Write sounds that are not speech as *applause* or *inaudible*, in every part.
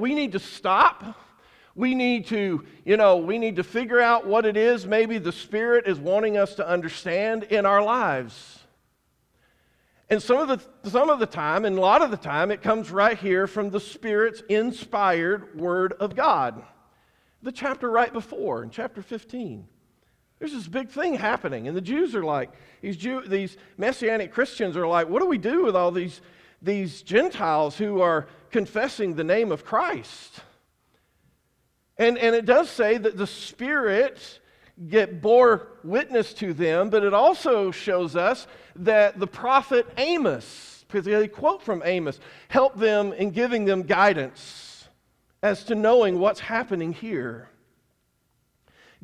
we need to stop. We need to, you know, we need to figure out what it is maybe the Spirit is wanting us to understand in our lives. And some of the some of the time, and a lot of the time, it comes right here from the Spirit's inspired word of God. The chapter right before, in chapter 15. There's this big thing happening, and the Jews are like, these, Jew, these Messianic Christians are like, what do we do with all these, these Gentiles who are confessing the name of Christ? And, and it does say that the Spirit get bore witness to them, but it also shows us that the prophet Amos, because they quote from Amos, helped them in giving them guidance as to knowing what's happening here.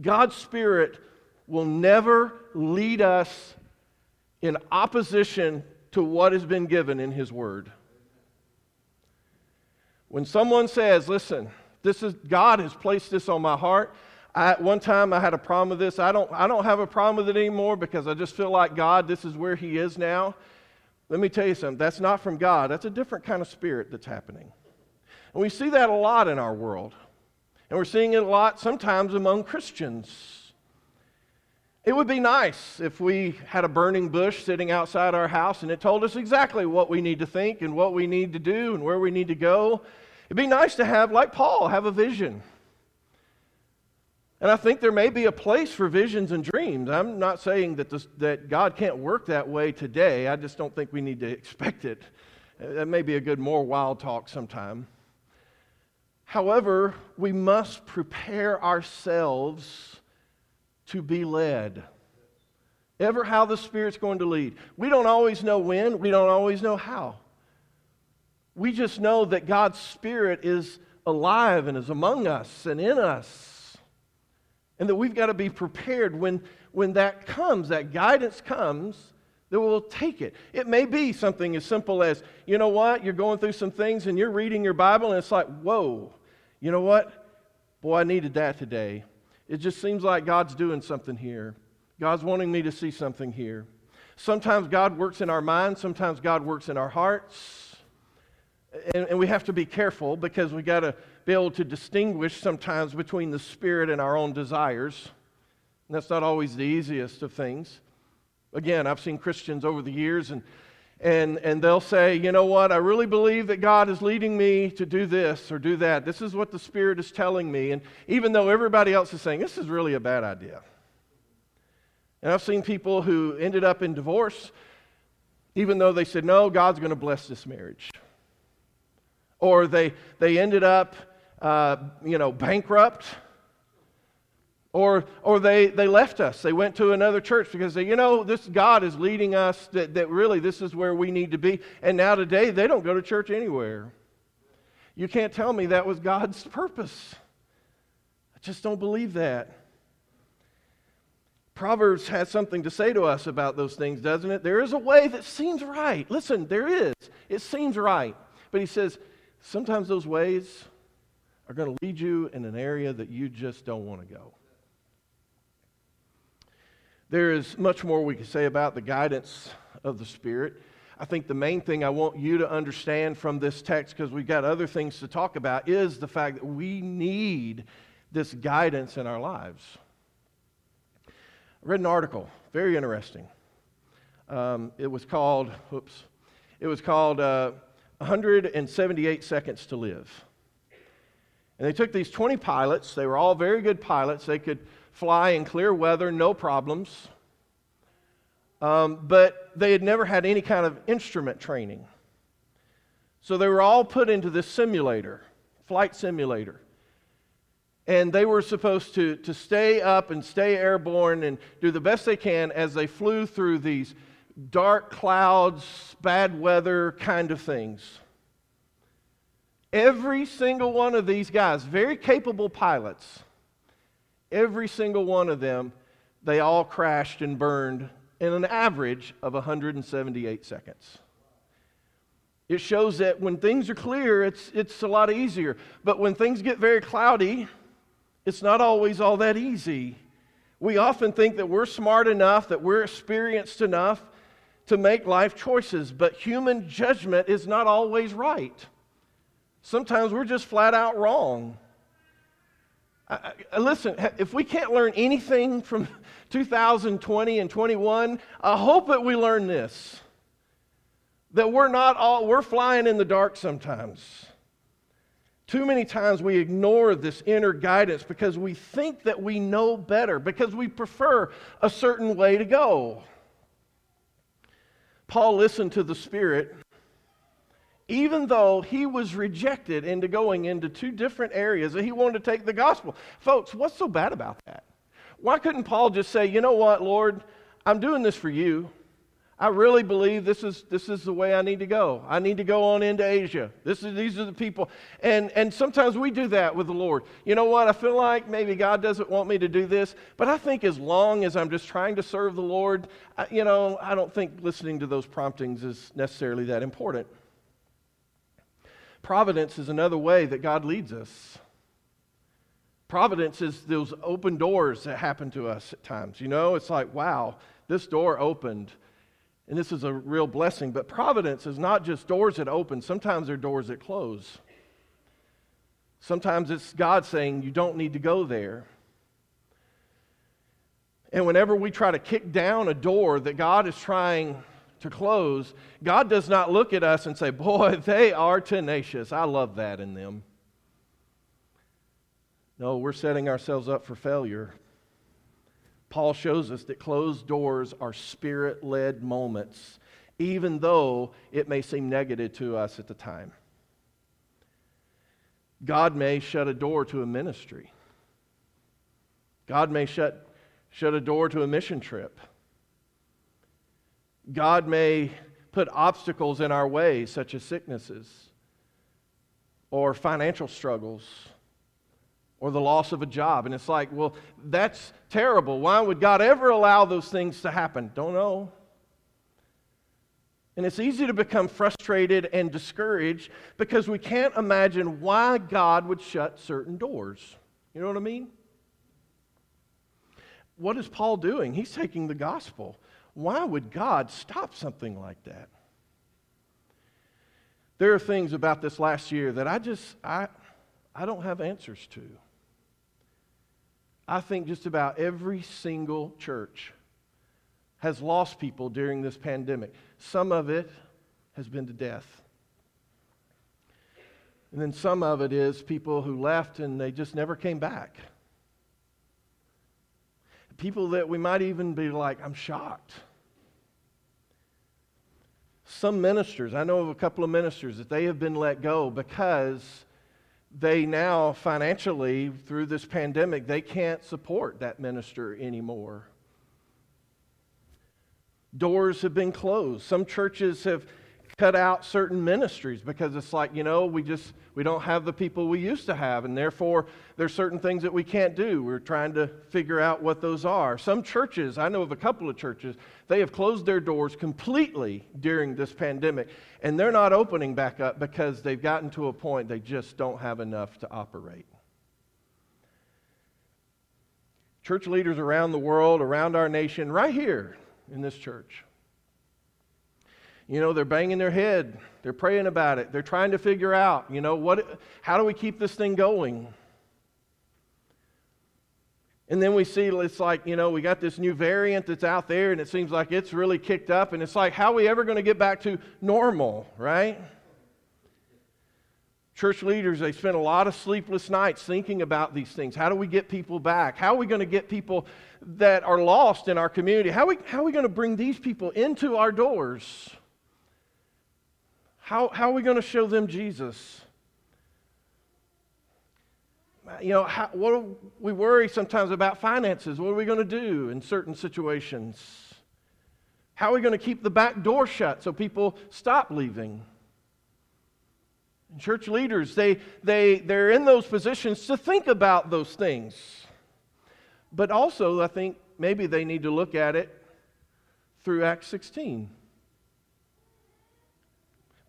God's Spirit will never lead us in opposition to what has been given in His Word. When someone says, listen, this is God has placed this on my heart. I, one time I had a problem with this. I don't, I don't have a problem with it anymore because I just feel like God, this is where He is now. Let me tell you something. That's not from God. That's a different kind of spirit that's happening. And we see that a lot in our world. And we're seeing it a lot sometimes among Christians. It would be nice if we had a burning bush sitting outside our house and it told us exactly what we need to think and what we need to do and where we need to go. It'd be nice to have, like Paul, have a vision. And I think there may be a place for visions and dreams. I'm not saying that, this, that God can't work that way today. I just don't think we need to expect it. That may be a good, more wild talk sometime. However, we must prepare ourselves to be led. Ever how the Spirit's going to lead. We don't always know when, we don't always know how. We just know that God's Spirit is alive and is among us and in us. And that we've got to be prepared when, when that comes, that guidance comes, that we'll take it. It may be something as simple as, you know what, you're going through some things and you're reading your Bible and it's like, whoa, you know what? Boy, I needed that today. It just seems like God's doing something here. God's wanting me to see something here. Sometimes God works in our minds, sometimes God works in our hearts. And, and we have to be careful because we got to be able to distinguish sometimes between the Spirit and our own desires. And that's not always the easiest of things. Again, I've seen Christians over the years and and, and they'll say, you know what, I really believe that God is leading me to do this or do that. This is what the Spirit is telling me. And even though everybody else is saying, this is really a bad idea. And I've seen people who ended up in divorce, even though they said, no, God's going to bless this marriage. Or they, they ended up, uh, you know, bankrupt or, or they, they left us. They went to another church because they, you know, this God is leading us, that, that really this is where we need to be. And now today, they don't go to church anywhere. You can't tell me that was God's *laughs* purpose. I just don't believe that. Proverbs has something to say to us about those things, doesn't it? There is a way that seems right. Listen, there is. It seems right. But he says, sometimes those ways are going to lead you in an area that you just don't want to go. There is much more we can say about the guidance of the Spirit. I think the main thing I want you to understand from this text, because we've got other things to talk about, is the fact that we need this guidance in our lives. I read an article, very interesting. Um, it was called, whoops, it was called uh, 178 Seconds to Live. And they took these 20 pilots, they were all very good pilots. They could fly in clear weather, no problems. Um, but they had never had any kind of instrument training. So they were all put into this simulator, flight simulator. And they were supposed to, to stay up and stay airborne and do the best they can as they flew through these dark clouds, bad weather kind of things. Every single one of these guys, very capable pilots, every single one of them, they all crashed and burned in an average of 178 seconds. It shows that when things are clear, it's, it's a lot easier. But when things get very cloudy, it's not always all that easy. We often think that we're smart enough, that we're experienced enough to make life choices, but human judgment is not always right. Sometimes we're just flat out wrong. I, I, uh, listen, if we can't learn anything from *laughs* 2020 and 21, I hope that we learn this that we're not all, we're flying in the dark sometimes. Too many times we ignore this inner guidance because we think that we know better, because we prefer a certain way to go. Paul listened to the Spirit even though he was rejected into going into two different areas that he wanted to take the gospel. Folks, what's so bad about that? Why couldn't Paul just say, you know what, Lord, I'm doing this for you. I really believe this is, this is the way I need to go. I need to go on into Asia. This is, these are the people. And, and sometimes we do that with the Lord. You know what? I feel like maybe God doesn't want me to do this, but I think as long as I'm just trying to serve the Lord, I, you know, I don't think listening to those promptings is necessarily that important. Providence is another way that God leads us. Providence is those open doors that happen to us at times. You know, it's like, wow, this door opened and this is a real blessing. But providence is not just doors that open, sometimes they're doors that close. Sometimes it's God saying, you don't need to go there. And whenever we try to kick down a door that God is trying to close, God does not look at us and say, Boy, *laughs* they are tenacious. I love that in them. No, we're setting ourselves up for failure. Paul shows us that closed doors are spirit led moments, even though it may seem negative to us at the time. God may shut a door to a ministry. God may shut, shut a door to a mission trip. God may put obstacles in our way, such as sicknesses or financial struggles or the loss of a job. And it's like, well, that's terrible. Why would God ever allow those things to happen? Don't know. And it's easy to become frustrated and discouraged because we can't imagine why God would shut certain doors. You know what I mean? What is Paul doing? He's taking the gospel. Why would God stop something like that? There are things about this last year that I just I I don't have answers to. I think just about every single church has lost people during this pandemic. Some of it has been to death. And then some of it is people who left and they just never came back. People that we might even be like, I'm shocked. Some ministers, I know of a couple of ministers that they have been let go because they now financially through this pandemic they can't support that minister anymore doors have been closed some churches have cut out certain ministries because it's like you know we just we don't have the people we used to have and therefore there's certain things that we can't do. We're trying to figure out what those are. Some churches i know of a couple of churches they have closed their doors completely during this pandemic and they're not opening back up because they've gotten to a point they just don't have enough to operate. Church leaders around the world around our nation right here in this church you know, they're banging their head. They're praying about it. They're trying to figure out, you know, what, how do we keep this thing going? And then we see it's like, you know, we got this new variant that's out there and it seems like it's really kicked up. And it's like, how are we ever going to get back to normal, right? Church leaders, they spend a lot of sleepless nights thinking about these things. How do we get people back? How are we going to get people that are lost in our community? How are we, how are we going to bring these people into our doors? How, how are we going to show them Jesus? You know, how, what we worry sometimes about finances. What are we going to do in certain situations? How are we going to keep the back door shut so people stop leaving? And church leaders, they, they, they're in those positions to think about those things. But also, I think maybe they need to look at it through Acts 16.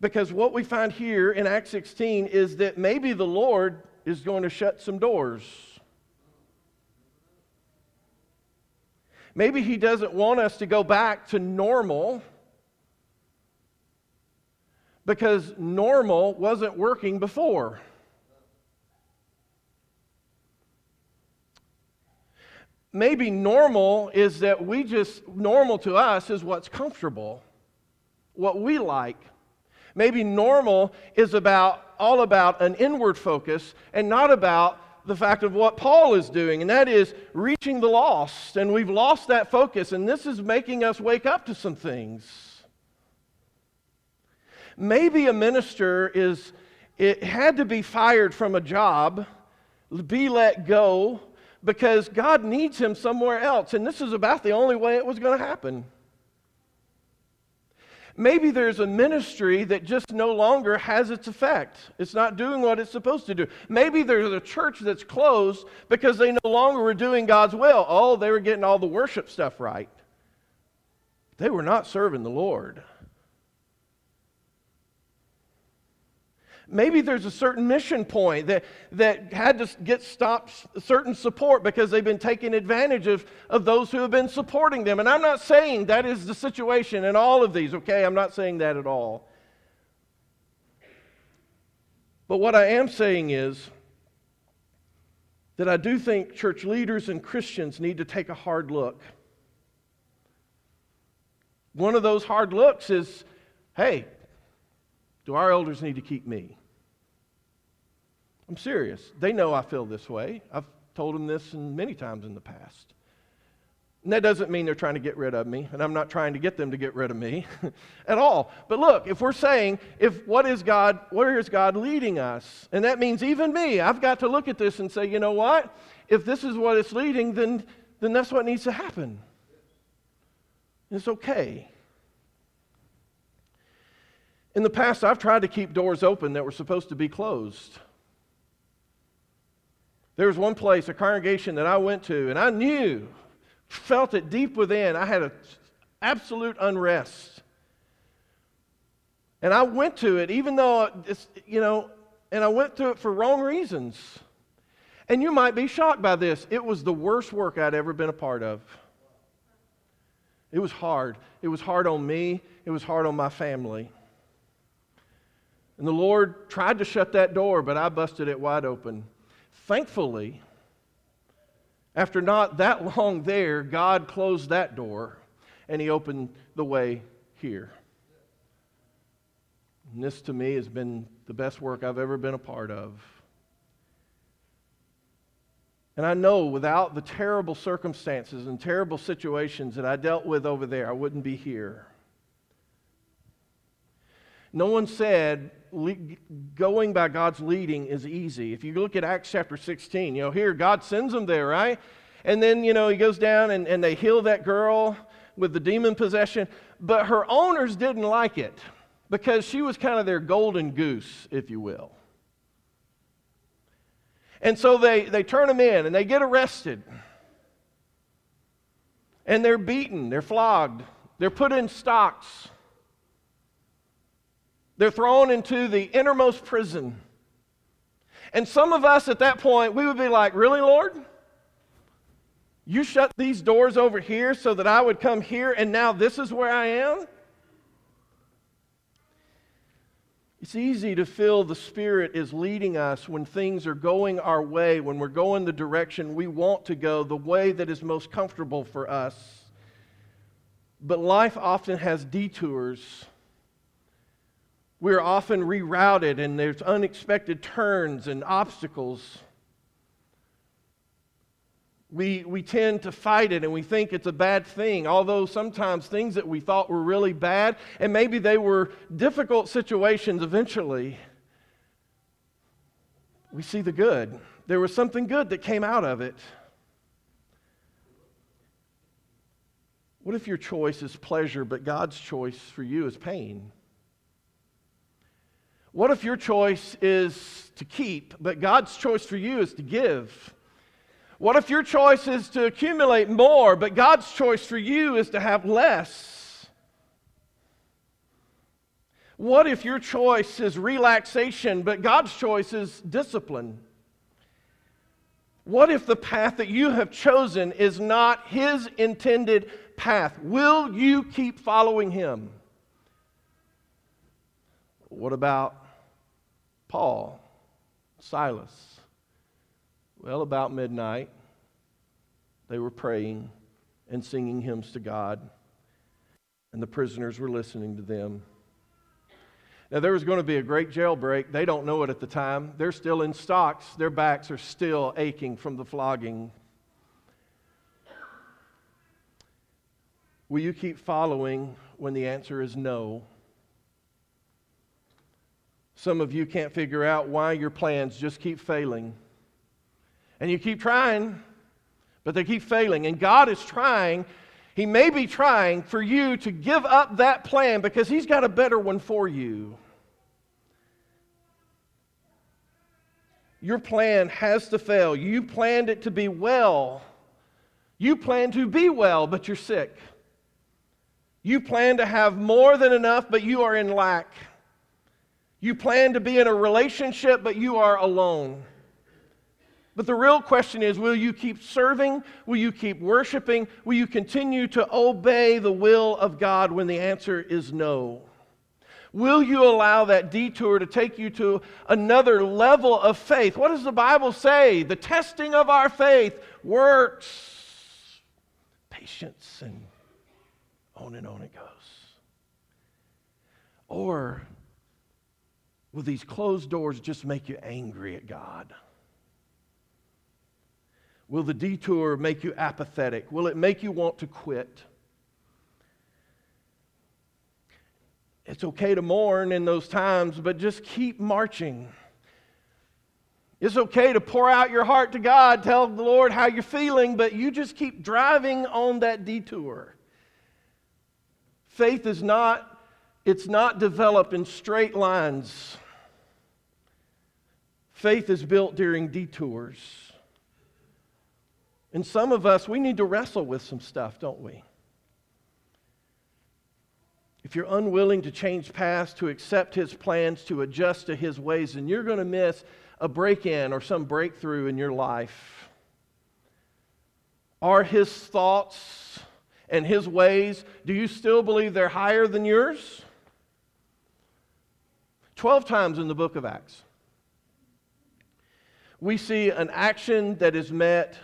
Because what we find here in Acts 16 is that maybe the Lord is going to shut some doors. Maybe He doesn't want us to go back to normal. because normal wasn't working before. Maybe normal is that we just, normal to us is what's comfortable, what we like. Maybe normal is about all about an inward focus and not about the fact of what Paul is doing, and that is reaching the lost. And we've lost that focus, and this is making us wake up to some things. Maybe a minister is it had to be fired from a job, be let go because God needs him somewhere else, and this is about the only way it was going to happen. Maybe there's a ministry that just no longer has its effect. It's not doing what it's supposed to do. Maybe there's a church that's closed because they no longer were doing God's will. Oh, they were getting all the worship stuff right. They were not serving the Lord. Maybe there's a certain mission point that, that had to get stopped certain support because they've been taking advantage of, of those who have been supporting them. And I'm not saying that is the situation in all of these, okay? I'm not saying that at all. But what I am saying is that I do think church leaders and Christians need to take a hard look. One of those hard looks is hey, do our elders need to keep me? I'm serious. They know I feel this way. I've told them this many times in the past. And that doesn't mean they're trying to get rid of me, and I'm not trying to get them to get rid of me *laughs* at all. But look, if we're saying, if what is God, where is God leading us? And that means even me, I've got to look at this and say, you know what? If this is what it's leading, then, then that's what needs to happen. It's okay. In the past, I've tried to keep doors open that were supposed to be closed. There was one place, a congregation that I went to, and I knew, felt it deep within. I had an absolute unrest. And I went to it, even though it's, you know, and I went to it for wrong reasons. And you might be shocked by this. It was the worst work I'd ever been a part of. It was hard. It was hard on me, it was hard on my family. And the Lord tried to shut that door, but I busted it wide open. Thankfully, after not that *laughs* long there, God closed that door and He opened the way here. And this to me has been the best work I've ever been a part of. And I know without the terrible circumstances and terrible situations that I dealt with over there, I wouldn't be here. No one said going by God's leading is easy. If you look at Acts chapter 16, you know, here God sends them there, right? And then, you know, he goes down and, and they heal that girl with the demon possession. But her owners didn't like it because she was kind of their golden goose, if you will. And so they, they turn them in and they get arrested. And they're beaten, they're flogged, they're put in stocks. They're thrown into the innermost prison. And some of us at that point, we would be like, Really, Lord? You shut these doors over here so that I would come here, and now this is where I am? It's easy to feel the Spirit is leading us when things are going our way, when we're going the direction we want to go, the way that is most comfortable for us. But life often has detours we're often rerouted and there's unexpected turns and obstacles. We, we tend to fight it and we think it's a bad thing, although sometimes things that we thought were really bad, and maybe they were difficult situations eventually, we see the good. There was something good that came out of it. What if your choice is pleasure, but God's choice for you is pain? What if your choice is to keep, but God's choice for you is to give? What if your choice is to accumulate more, but God's choice for you is to have less? What if your choice is relaxation, but God's choice is discipline? What if the path that you have chosen is not His intended path? Will you keep following Him? What about Paul, Silas? Well, about midnight, they were praying and singing hymns to God, and the prisoners were listening to them. Now, there was going to be a great jailbreak. They don't know it at the time. They're still in stocks, their backs are still aching from the flogging. Will you keep following when the answer is no? Some of you can't figure out why your plans just keep failing. And you keep trying, but they keep failing. And God is trying, He may be trying for you to give up that plan because He's got a better one for you. Your plan has to fail. You planned it to be well. You plan to be well, but you're sick. You plan to have more than enough, but you are in lack. You plan to be in a relationship, but you are alone. But the real question is will you keep serving? Will you keep worshiping? Will you continue to obey the will of God when the answer is no? Will you allow that detour to take you to another level of faith? What does the Bible say? The testing of our faith works patience and on and on it goes. Or will these closed doors just make you angry at God? Will the detour make you apathetic? Will it make you want to quit? It's okay to mourn in those times, but just keep marching. It's okay to pour out your heart to God, tell the Lord how you're feeling, but you just keep driving on that detour. Faith is not it's not developed in straight lines. Faith is built during detours. And some of us, we need to wrestle with some stuff, don't we? If you're unwilling to change paths, to accept His plans, to adjust to His ways, then you're going to miss a break in or some breakthrough in your life. Are His thoughts and His ways, do you still believe they're higher than yours? 12 times in the book of Acts, we see an action that is met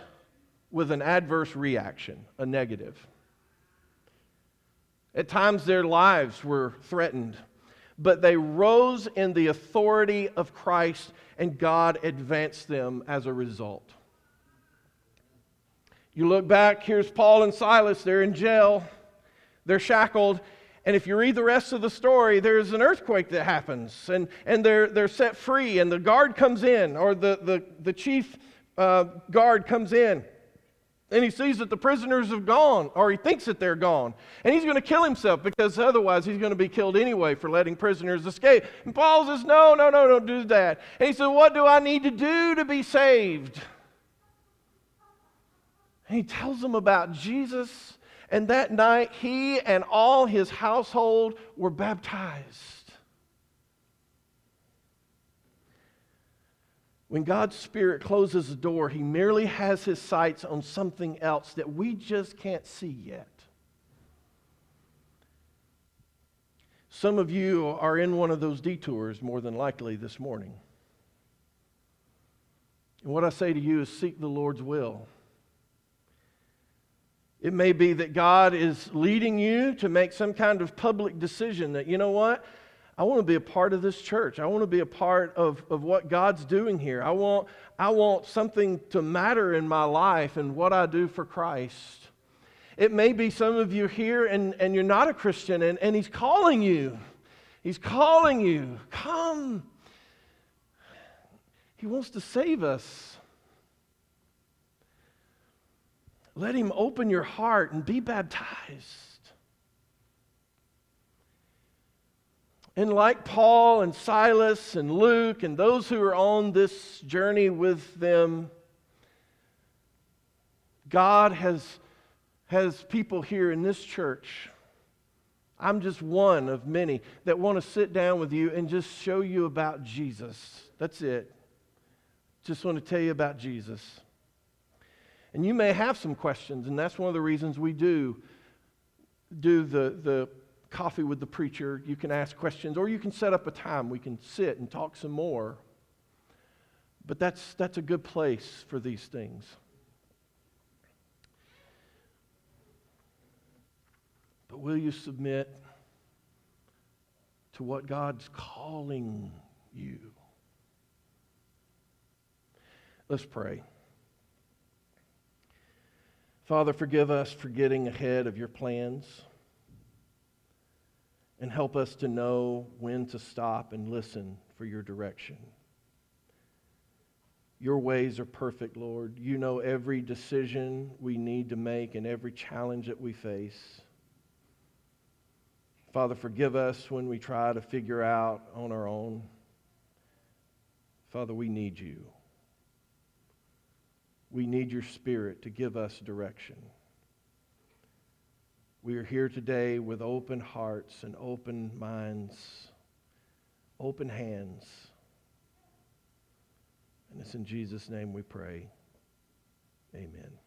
with an adverse reaction, a negative. At times, their lives were threatened, but they rose in the authority of Christ, and God advanced them as a result. You look back, here's Paul and Silas, they're in jail, they're shackled, and if you read the rest of the story, there's an earthquake that happens, and, and they're, they're set free, and the guard comes in, or the, the, the chief uh, guard comes in and he sees that the prisoners have gone, or he thinks that they're gone. And he's going to kill himself because otherwise he's going to be killed anyway for letting prisoners escape. And Paul says, No, no, no, don't do that. And he said, What do I need to do to be saved? And he tells them about Jesus. And that night, he and all his household were baptized. When God's Spirit closes the door, He merely has His sights on something else that we just can't see yet. Some of you are in one of those detours more than likely this morning. And what I say to you is seek the Lord's will. It may be that God is leading you to make some kind of public decision that, you know what? I want to be a part of this church. I want to be a part of, of what God's doing here. I want, I want something to matter in my life and what I do for Christ. It may be some of you here and, and you're not a Christian and, and He's calling you. He's calling you. Come. He wants to save us. Let Him open your heart and be baptized. And like Paul and Silas and Luke and those who are on this journey with them, God has, has people here in this church. I'm just one of many that want to sit down with you and just show you about Jesus. That's it. Just want to tell you about Jesus. And you may have some questions, and that's one of the reasons we do do the, the coffee with the preacher. You can ask questions, or you can set up a time. We can sit and talk some more. But that's, that's a good place for these things. But will you submit to what God's calling you? Let's pray. Father, forgive us for getting ahead of your plans and help us to know when to stop and listen for your direction. Your ways are perfect, Lord. You know every decision we need to make and every challenge that we face. Father, forgive us when we try to figure out on our own. Father, we need you. We need your spirit to give us direction. We are here today with open hearts and open minds, open hands. And it's in Jesus' name we pray. Amen.